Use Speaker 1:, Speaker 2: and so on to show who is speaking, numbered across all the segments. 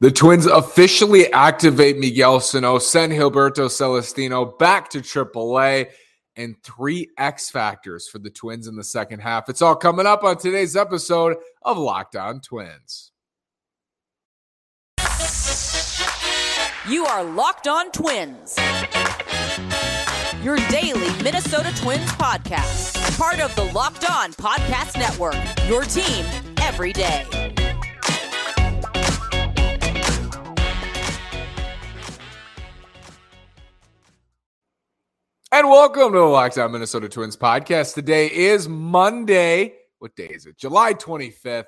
Speaker 1: The Twins officially activate Miguel Sano, send Gilberto Celestino back to AAA, and three X factors for the Twins in the second half. It's all coming up on today's episode of Locked On Twins.
Speaker 2: You are Locked On Twins, your daily Minnesota Twins podcast, part of the Locked On Podcast Network, your team every day.
Speaker 1: And welcome to the Locked On Minnesota Twins podcast. Today is Monday. What day is it? July 25th.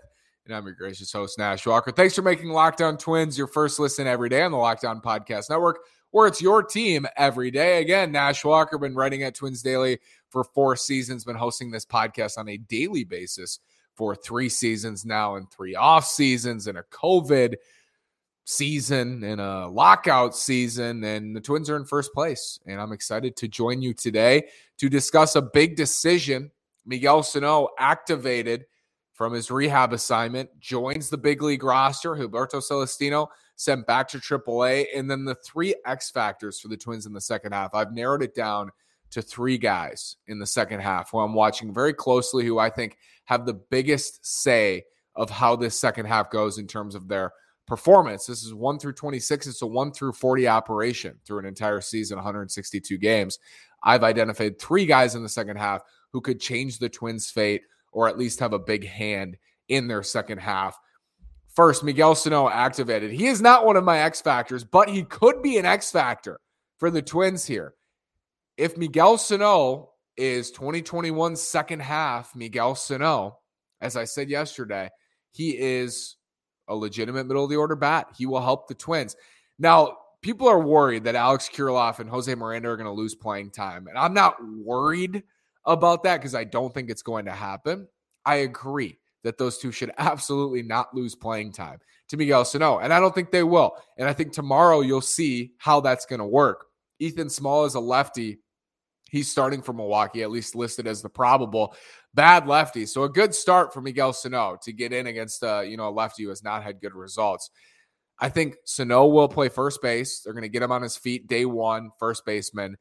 Speaker 1: And I'm your gracious host, Nash Walker. Thanks for making Locked On Twins your first listen every day on the Locked On Podcast Network, where it's your team every day. Again, Nash Walker, been writing at Twins Daily for four seasons, been hosting this podcast on a daily basis for three seasons now and three off seasons and a COVID season and a lockout season, and the Twins are in first place. And I'm excited to join you today to discuss a big decision. Miguel Sano activated from his rehab assignment, joins the big league roster. Gilberto Celestino sent back to AAA, and then the three X factors for the Twins in the second half. I've narrowed it down to three guys in the second half who I'm watching very closely, who I think have the biggest say of how this second half goes in terms of their performance. This is 1 through 26. It's a 1 through 40 operation through an entire season, 162 games. I've identified three guys in the second half who could change the Twins' fate or at least have a big hand in their second half. First, Miguel Sano activated. He is not one of my X factors, but he could be an X factor for the Twins here. If Miguel Sano is 2021 second half, Miguel Sano, as I said yesterday, he is a legitimate middle of the order bat. He will help the Twins. Now, people are worried that Alex Kirilloff and Jose Miranda are going to lose playing time. And I'm not worried about that because I don't think it's going to happen. I agree that those two should absolutely not lose playing time to Miguel Sano. And I don't think they will. And I think tomorrow you'll see how that's going to work. Ethan Small is a lefty. He's starting for Milwaukee, at least listed as the probable bad lefty. So a good start for Miguel Sano to get in against uh, you know a lefty who has not had good results. I think Sano will play first base. They're going to get him on his feet day one, first baseman.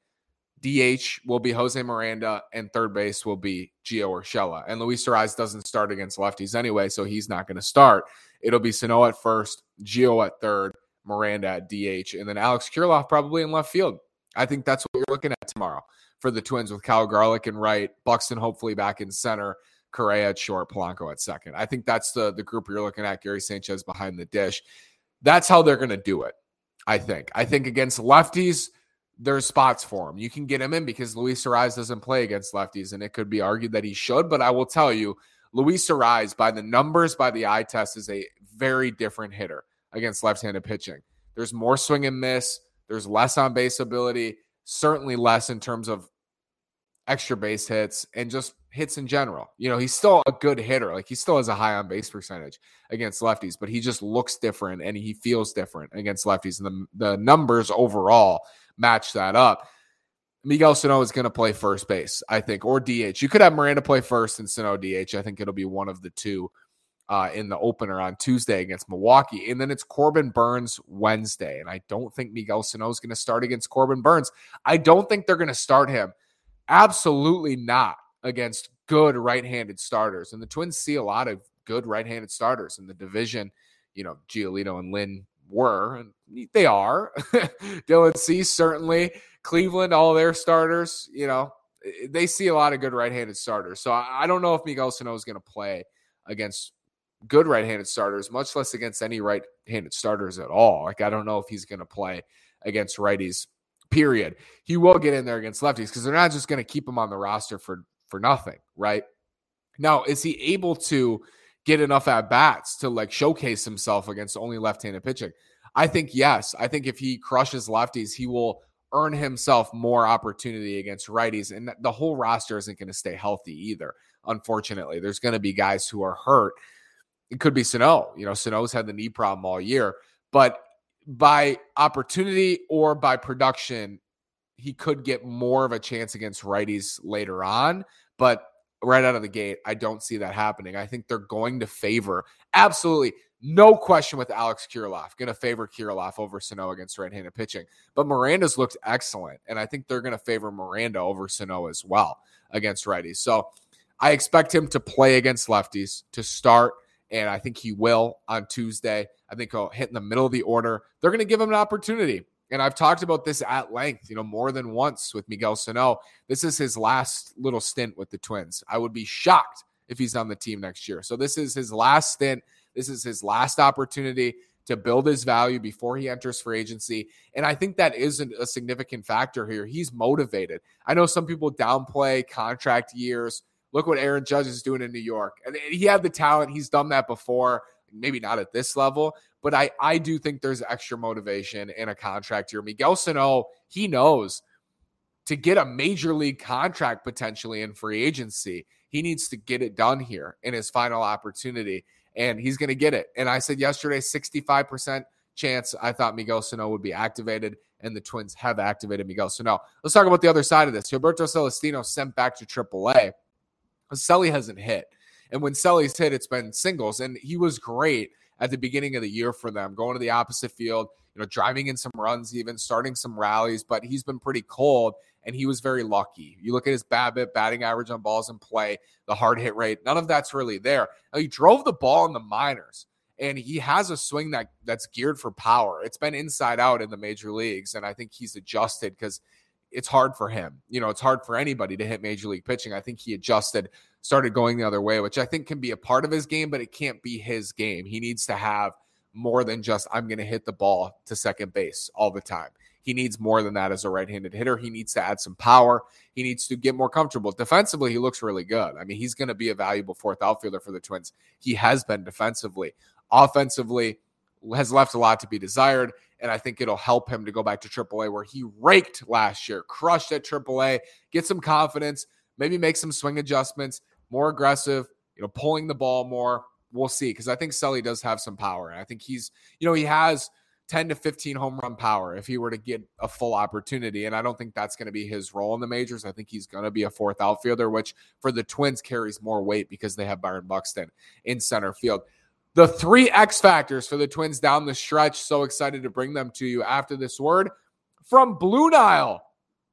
Speaker 1: DH will be Jose Miranda, and third base will be Gio Urshela. And Luis Arraez doesn't start against lefties anyway, so he's not going to start. It'll be Sano at first, Gio at third, Miranda at DH, and then Alex Kirilloff probably in left field. I think that's what you're looking at tomorrow for the Twins with Kyle Garlick and right, Buxton hopefully back in center, Correa at short, Polanco at second. I think that's the the group you're looking at. Gary Sanchez behind the dish. That's how they're going to do it. I think. I think against lefties, there's spots for him. You can get him in because Luis Arraez doesn't play against lefties, and it could be argued that he should. But I will tell you, Luis Arraez, by the numbers, by the eye test, is a very different hitter against left-handed pitching. There's more swing and miss. There's less on base ability certainly less in terms of extra base hits and just hits in general. You know, he's still a good hitter. Like he still has a high on base percentage against lefties, but he just looks different and he feels different against lefties. And the, the numbers overall match that up. Miguel Sano is going to play first base, I think, or DH. You could have Miranda play first and Sano DH. I think it'll be one of the two uh, in the opener on Tuesday against Milwaukee. And then it's Corbin Burnes Wednesday. And I don't think Miguel Sano is going to start against Corbin Burnes. I don't think they're going to start him. Absolutely not against good right handed starters. And the Twins see a lot of good right handed starters in the division. You know, Giolito and Lynn were, and they are. Dylan Cease, certainly. Cleveland, all their starters, you know, they see a lot of good right handed starters. So I don't know if Miguel Sano is going to play against good right-handed starters, much less against any right-handed starters at all. Like I don't know if he's going to play against righties. Period. He will get in there against lefties because they're not just going to keep him on the roster for for nothing, right? Now, is he able to get enough at bats to like showcase himself against only left-handed pitching? I think yes. I think if he crushes lefties, he will earn himself more opportunity against righties, and the whole roster isn't going to stay healthy either. Unfortunately, there's going to be guys who are hurt it could be Sano. You know, Sano's had the knee problem all year, but by opportunity or by production, he could get more of a chance against righties later on. But right out of the gate, I don't see that happening. I think they're going to favor absolutely No question with Alex Kirilloff. Going to favor Kirilloff over Sano against right handed pitching. But Miranda's looked excellent. And I think they're going to favor Miranda over Sano as well against righties. So I expect him to play against lefties to start. And I think he will on Tuesday. I think he'll hit in the middle of the order. They're going to give him an opportunity. And I've talked about this at length, you know, more than once with Miguel Sano. This is his last little stint with the Twins. I would be shocked if he's on the team next year. So this is his last stint. This is his last opportunity to build his value before he enters free agency. And I think that isn't a significant factor here. He's motivated. I know some people downplay contract years. Look what Aaron Judge is doing in New York. And he had the talent. He's done that before, maybe not at this level, but I, I do think there's extra motivation in a contract here. Miguel Sano, he knows to get a major league contract potentially in free agency, he needs to get it done here in his final opportunity and he's going to get it. And I said yesterday, 65% chance I thought Miguel Sano would be activated, and the Twins have activated Miguel Sano. Let's talk about the other side of this. Gilberto Celestino sent back to AAA. Selly hasn't hit. And when Selly's hit, it's been singles. And he was great at the beginning of the year for them, going to the opposite field, you know, driving in some runs, even starting some rallies, but he's been pretty cold and he was very lucky. You look at his BABIP, batting average on balls in play, the hard hit rate, none of that's really there. Now, he drove the ball in the minors and he has a swing that that's geared for power. It's been inside out in the major leagues and I think he's adjusted cuz it's hard for him. You know, it's hard for anybody to hit major league pitching. I think he adjusted, started going the other way, which I think can be a part of his game, but it can't be his game. He needs to have more than just I'm going to hit the ball to second base all the time. He needs more than that as a right handed hitter. He needs to add some power. He needs to get more comfortable. Defensively, he looks really good. I mean, he's going to be a valuable fourth outfielder for the Twins. He has been defensively. Offensively, has left a lot to be desired. And I think it'll help him to go back to AAA where he raked last year, crushed at AAA, get some confidence, maybe make some swing adjustments, more aggressive, you know, pulling the ball more. We'll see because I think Selly does have some power. And I think he's, you know, he has 10 to 15 home run power if he were to get a full opportunity. And I don't think that's going to be his role in the majors. I think he's going to be a fourth outfielder, which for the Twins carries more weight because they have Byron Buxton in center field. The three X factors for the Twins down the stretch. So excited to bring them to you after this word from Blue Nile.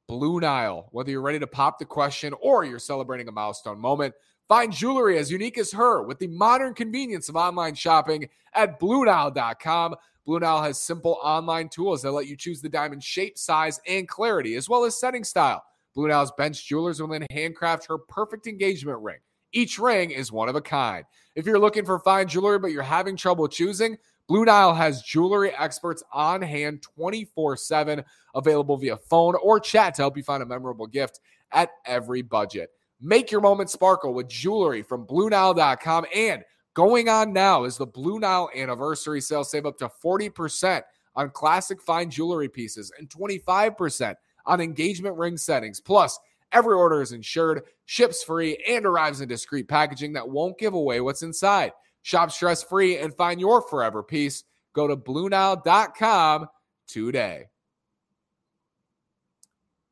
Speaker 1: Blue Nile. Whether you're ready to pop the question or you're celebrating a milestone moment, find jewelry as unique as her with the modern convenience of online shopping at BlueNile.com. Blue Nile has simple online tools that let you choose the diamond shape, size, and clarity, as well as setting style. Blue Nile's bench jewelers will then handcraft her perfect engagement ring. Each ring is one of a kind. If you're looking for fine jewelry but you're having trouble choosing, Blue Nile has jewelry experts on hand 24 7, available via phone or chat to help you find a memorable gift at every budget. Make your moment sparkle with jewelry from BlueNile.com and Going on now is the Blue Nile anniversary sale. Save up to 40% on classic fine jewelry pieces and 25% on engagement ring settings. Plus, every order is insured, ships free, and arrives in discreet packaging that won't give away what's inside. Shop stress free and find your forever piece. Go to BlueNile.com today.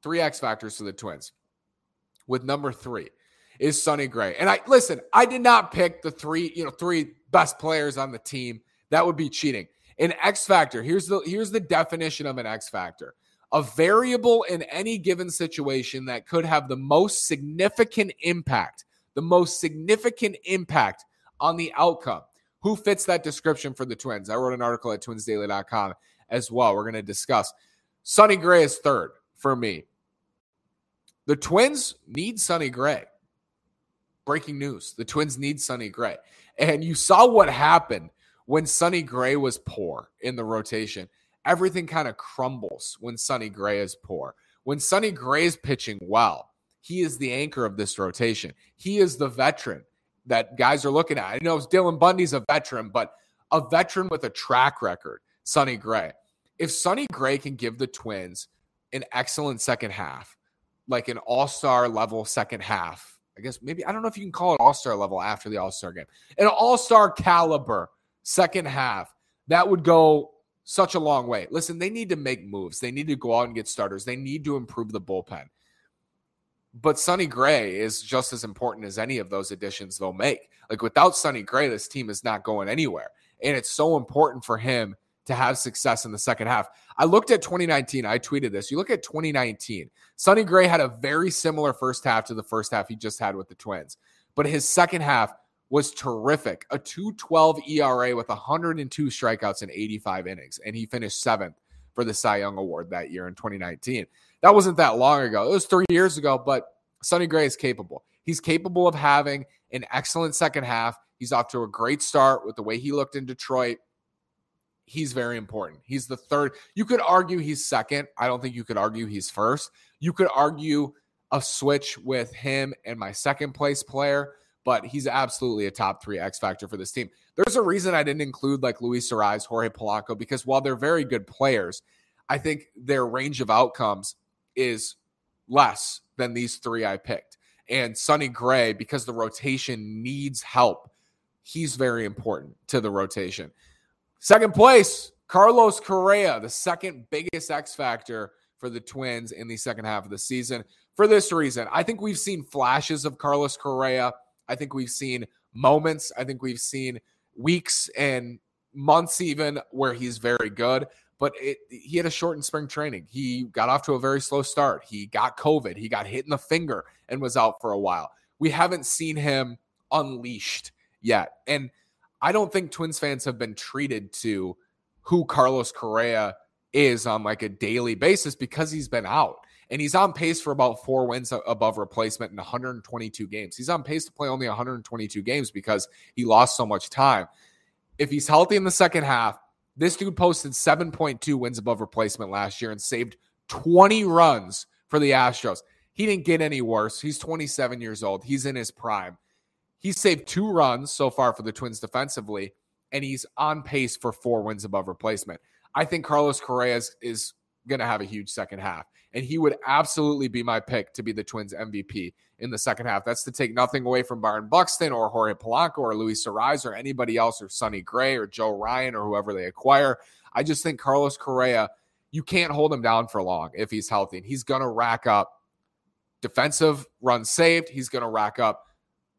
Speaker 1: Three X factors to the Twins. With number three, is Sonny Gray. And I listen, I did not pick the three, you know, three best players on the team. That would be cheating. An X factor, here's the here's the definition of an X factor. A variable in any given situation that could have the most significant impact, the most significant impact on the outcome. Who fits that description for the Twins? I wrote an article at twinsdaily.com as well. We're going to discuss. Sonny Gray is third for me. The Twins need Sonny Gray breaking news. The Twins need Sonny Gray. And you saw what happened when Sonny Gray was poor in the rotation. Everything kind of crumbles when Sonny Gray is poor. When Sonny Gray is pitching well, he is the anchor of this rotation. He is the veteran that guys are looking at. I know Dylan Bundy's a veteran, but a veteran with a track record, Sonny Gray. If Sonny Gray can give the Twins an excellent second half, like an all star level second half, I guess maybe I don't know if you can call it all star level after the all star game. An all star caliber second half that would go such a long way. Listen, they need to make moves. They need to go out and get starters. They need to improve the bullpen. But Sonny Gray is just as important as any of those additions they'll make. Like without Sonny Gray, this team is not going anywhere. And it's so important for him to have success in the second half. I looked at 2019. I tweeted this. You look at 2019. Sonny Gray had a very similar first half to the first half he just had with the Twins, but his second half was terrific. A 212 ERA with 102 strikeouts in 85 innings, and he finished seventh for the Cy Young Award that year in 2019. That wasn't that long ago. It was three years ago, but Sonny Gray is capable. He's capable of having an excellent second half. He's off to a great start with the way he looked in Detroit. He's very important. He's the third. You could argue he's second. I don't think you could argue he's first. You could argue a switch with him and my second place player but he's absolutely a top three X factor for this team. There's a reason I didn't include like Luis Arraez, Jorge Polanco, because while they're very good players, I think their range of outcomes is less than these three I picked. And Sonny Gray, because the rotation needs help, he's very important to the rotation. Second place, Carlos Correa, the second biggest X factor for the Twins in the second half of the season. For this reason, I think we've seen flashes of Carlos Correa I think we've seen moments. I think we've seen weeks and months even where he's very good. But it, he had a shortened spring training. He got off to a very slow start. He got COVID. He got hit in the finger and was out for a while. We haven't seen him unleashed yet. And I don't think Twins fans have been treated to who Carlos Correa is on like a daily basis because he's been out and he's on pace for about four wins above replacement in 122 games. He's on pace to play only 122 games because he lost so much time. If he's healthy in the second half, this dude posted 7.2 wins above replacement last year and saved 20 runs for the Astros. He didn't get any worse. He's 27 years old. He's in his prime. He saved two runs so far for the Twins defensively, and he's on pace for four wins above replacement. I think Carlos Correa is, is going to have a huge second half and he would absolutely be my pick to be the Twins MVP in the second half. That's to take nothing away from Byron Buxton or Jorge Polanco or Luis Arraez or anybody else or Sonny Gray or Joe Ryan or whoever they acquire. I just think Carlos Correa, you can't hold him down for long if he's healthy. And he's going to rack up defensive runs saved. He's going to rack up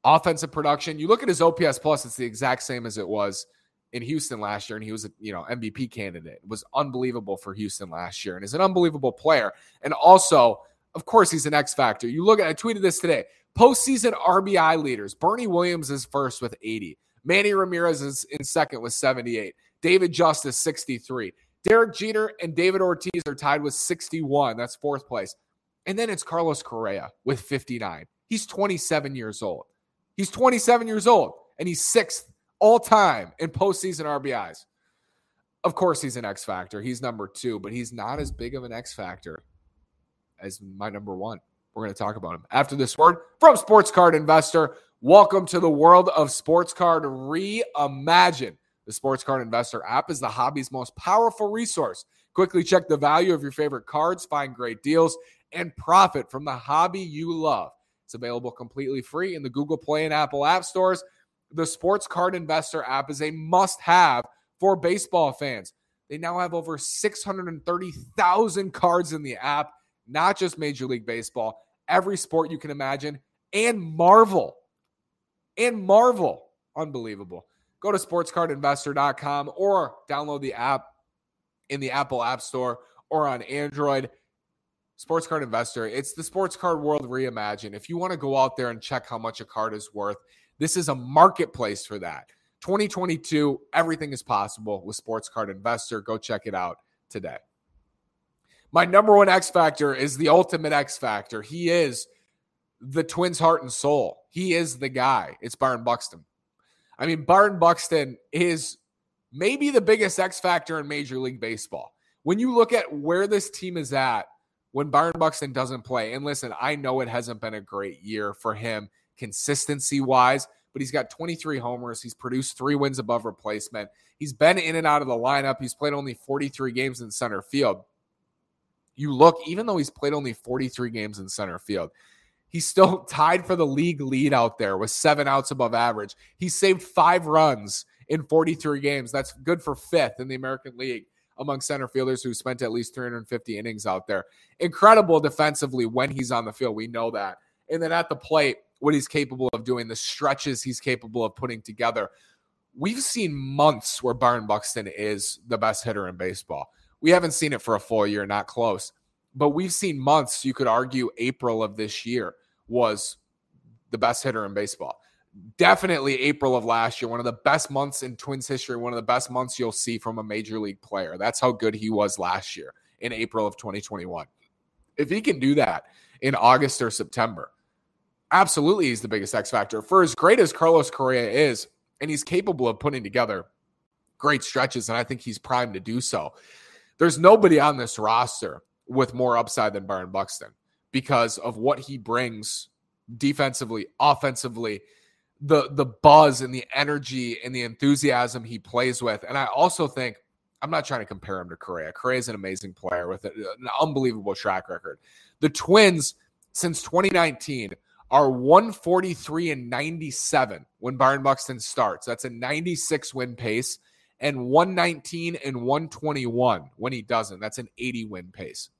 Speaker 1: offensive production. You look at his OPS plus, it's the exact same as it was in Houston last year, and he was a you know MVP candidate. It was unbelievable for Houston last year, and is an unbelievable player. And also, of course, he's an X factor. You look at I tweeted this today. Postseason RBI leaders: Bernie Williams is first with 80. Manny Ramirez is in second with 78. David Justice 63. Derek Jeter and David Ortiz are tied with 61. That's fourth place. And then it's Carlos Correa with 59. He's 27 years old. He's 27 years old and he's sixth all time in postseason RBIs. Of course, he's an X factor. He's number two, but he's not as big of an X factor as my number one. We're going to talk about him after this word from Sports Card Investor. Welcome to the world of Sports Card Reimagine. The Sports Card Investor app is the hobby's most powerful resource. Quickly check the value of your favorite cards, find great deals, and profit from the hobby you love. It's available completely free in the Google Play and Apple App Stores the Sports Card Investor app is a must have for baseball fans. They now have over 630,000 cards in the app, not just Major League Baseball, every sport you can imagine, and Marvel. And Marvel. Unbelievable. Go to sportscardinvestor.com or download the app in the Apple App Store or on Android. Sports Card Investor, it's the sports card world reimagined. If you want to go out there and check how much a card is worth, this is a marketplace for that. 2022, everything is possible with Sports Card Investor. Go check it out today. My number one X factor is the ultimate X factor. He is the Twins' heart and soul. He is the guy. It's Byron Buxton. I mean, Byron Buxton is maybe the biggest X factor in Major League Baseball. When you look at where this team is at when Byron Buxton doesn't play, and listen, I know it hasn't been a great year for him consistency wise, but he's got 23 homers. He's produced three wins above replacement. He's been in and out of the lineup. He's played only 43 games in center field. You look, even though he's played only 43 games in center field, he's still tied for the league lead out there with seven outs above average. He saved five runs in 43 games. That's good for fifth in the American League among center fielders who spent at least 350 innings out there. Incredible defensively when he's on the field. We know that. And then at the plate, what he's capable of doing, the stretches he's capable of putting together. we've seen months where Byron Buxton is the best hitter in baseball. We haven't seen it for a full year, not close, but we've seen months. You could argue April of this year was the best hitter in baseball. Definitely April of last year, one of the best months in Twins history, one of the best months you'll see from a major league player. That's how good he was last year in April of 2021. If he can do that in August or September, absolutely he's the biggest X factor. For as great as Carlos Correa is, and he's capable of putting together great stretches, and I think he's primed to do so. There's nobody on this roster with more upside than Byron Buxton because of what he brings defensively, offensively, the the buzz and the energy and the enthusiasm he plays with. And I also think I'm not trying to compare him to Correa. Correa is an amazing player with an unbelievable track record. The Twins since 2019 are 143 and 97 when Byron Buxton starts. That's a 96 win pace and 119 and 121 when he doesn't. That's an 80 win pace.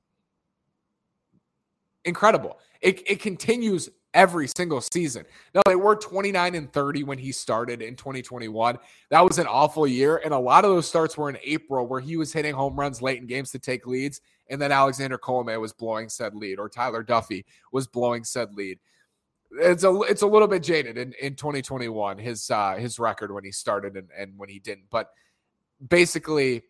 Speaker 1: Incredible. It, it continues every single season. Now, they were 29 and 30 when he started in 2021. That was an awful year. And a lot of those starts were in April where he was hitting home runs late in games to take leads. And then Alexander Colome was blowing said lead, or Tyler Duffey was blowing said lead it's a it's a little bit jaded in, in 2021 his uh his record when he started and, and when he didn't but basically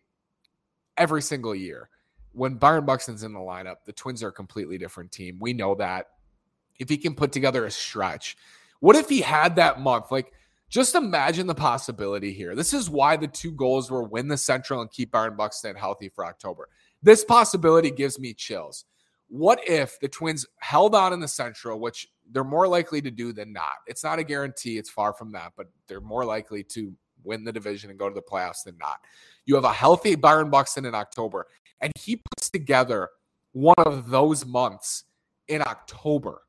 Speaker 1: every single year when Byron Buxton's in the lineup the Twins are a completely different team we know that if he can put together a stretch what if he had that month like just imagine the possibility here this is why the two goals were win the central and keep Byron Buxton healthy for October this possibility gives me chills what if the Twins held on in the Central, which they're more likely to do than not? It's not a guarantee, it's far from that, but they're more likely to win the division and go to the playoffs than not. You have a healthy Byron Buxton in October, and he puts together one of those months in October.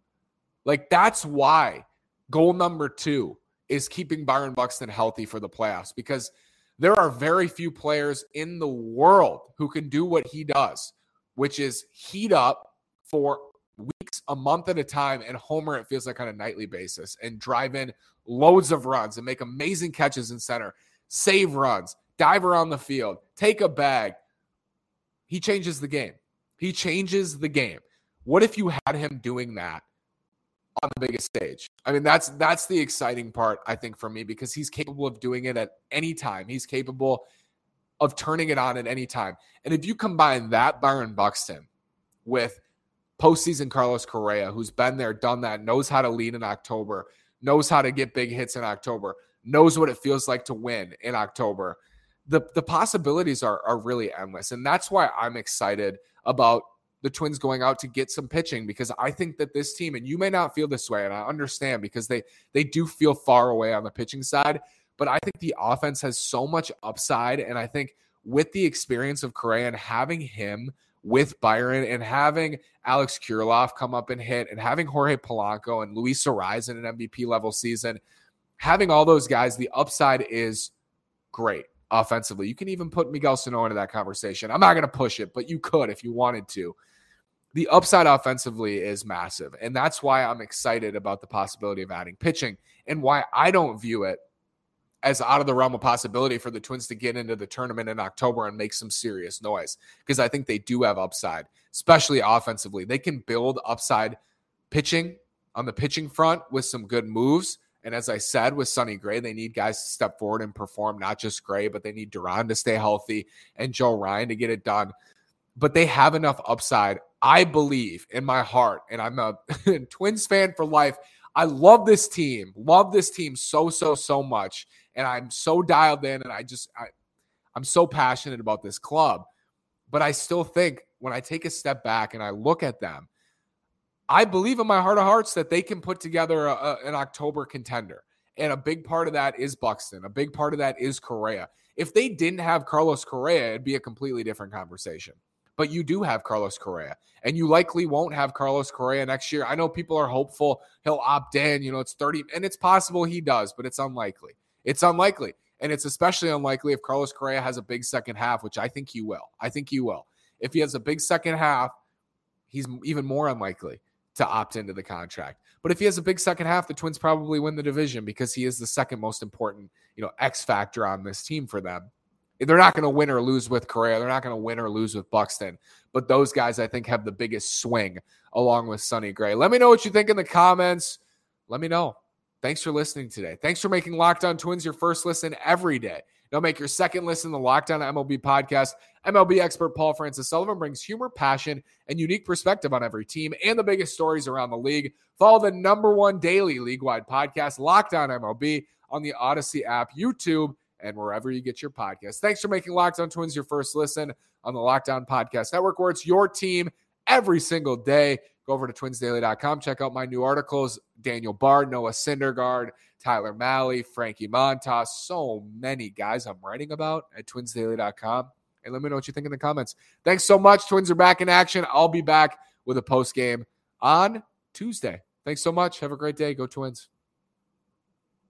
Speaker 1: Like that's why goal number two is keeping Byron Buxton healthy for the playoffs because there are very few players in the world who can do what he does, which is heat up for weeks, a month at a time, and homer it feels like on a nightly basis and drive in loads of runs and make amazing catches in center, save runs, dive around the field, take a bag. He changes the game. He changes the game. What if you had him doing that on the biggest stage? I mean, that's that's the exciting part, I think, for me, because he's capable of doing it at any time. He's capable of turning it on at any time. And if you combine that Byron Buxton with postseason Carlos Correa, who's been there, done that, knows how to lead in October, knows how to get big hits in October, knows what it feels like to win in October. The the possibilities are are really endless. And that's why I'm excited about the Twins going out to get some pitching because I think that this team, and you may not feel this way, and I understand because they they do feel far away on the pitching side, but I think the offense has so much upside. And I think with the experience of Correa and having him with Byron and having Alex Kirilloff come up and hit and having Jorge Polanco and Luis Arraez in an MVP level season, having all those guys, the upside is great offensively. You can even put Miguel Sano into that conversation. I'm not going to push it, but you could if you wanted to. The upside offensively is massive. And that's why I'm excited about the possibility of adding pitching and why I don't view it as out of the realm of possibility for the Twins to get into the tournament in October and make some serious noise because I think they do have upside, especially offensively. They can build upside pitching on the pitching front with some good moves. And as I said with Sonny Gray, they need guys to step forward and perform, not just Gray, but they need Duran to stay healthy and Joe Ryan to get it done. But they have enough upside, I believe, in my heart. And I'm a Twins fan for life. I love this team, love this team so, so, so much and I'm so dialed in and I just I, I'm so passionate about this club. But I still think when I take a step back and I look at them, I believe in my heart of hearts that they can put together a, a, an October contender. And a big part of that is Buxton. A big part of that is Correa. If they didn't have Carlos Correa, it'd be a completely different conversation. But you do have Carlos Correa, and you likely won't have Carlos Correa next year. I know people are hopeful he'll opt in. You know, it's 30, and it's possible he does, but it's unlikely. It's unlikely. And it's especially unlikely if Carlos Correa has a big second half, which I think he will. I think he will. If he has a big second half, he's even more unlikely to opt into the contract. But if he has a big second half, the Twins probably win the division because he is the second most important, you know, X factor on this team for them. They're not going to win or lose with Correa. They're not going to win or lose with Buxton. But those guys, I think, have the biggest swing along with Sonny Gray. Let me know what you think in the comments. Let me know. Thanks for listening today. Thanks for making Locked On Twins your first listen every day. Now make your second listen the Locked On MLB podcast. MLB expert Paul Francis Sullivan brings humor, passion, and unique perspective on every team and the biggest stories around the league. Follow the number one daily league-wide podcast, Locked On MLB, on the Odyssey app, YouTube, and wherever you get your podcast. Thanks for making Locked On Twins your first listen on the Locked On Podcast Network, where it's your team every single day. Go over to twinsdaily.com. Check out my new articles Daniel Bard, Noah Syndergaard, Tyler Mahle, Frankie Montas. So many guys I'm writing about at twinsdaily.com. And let me know what you think in the comments. Thanks so much. Twins are back in action. I'll be back with a post game on Tuesday. Thanks so much. Have a great day. Go Twins.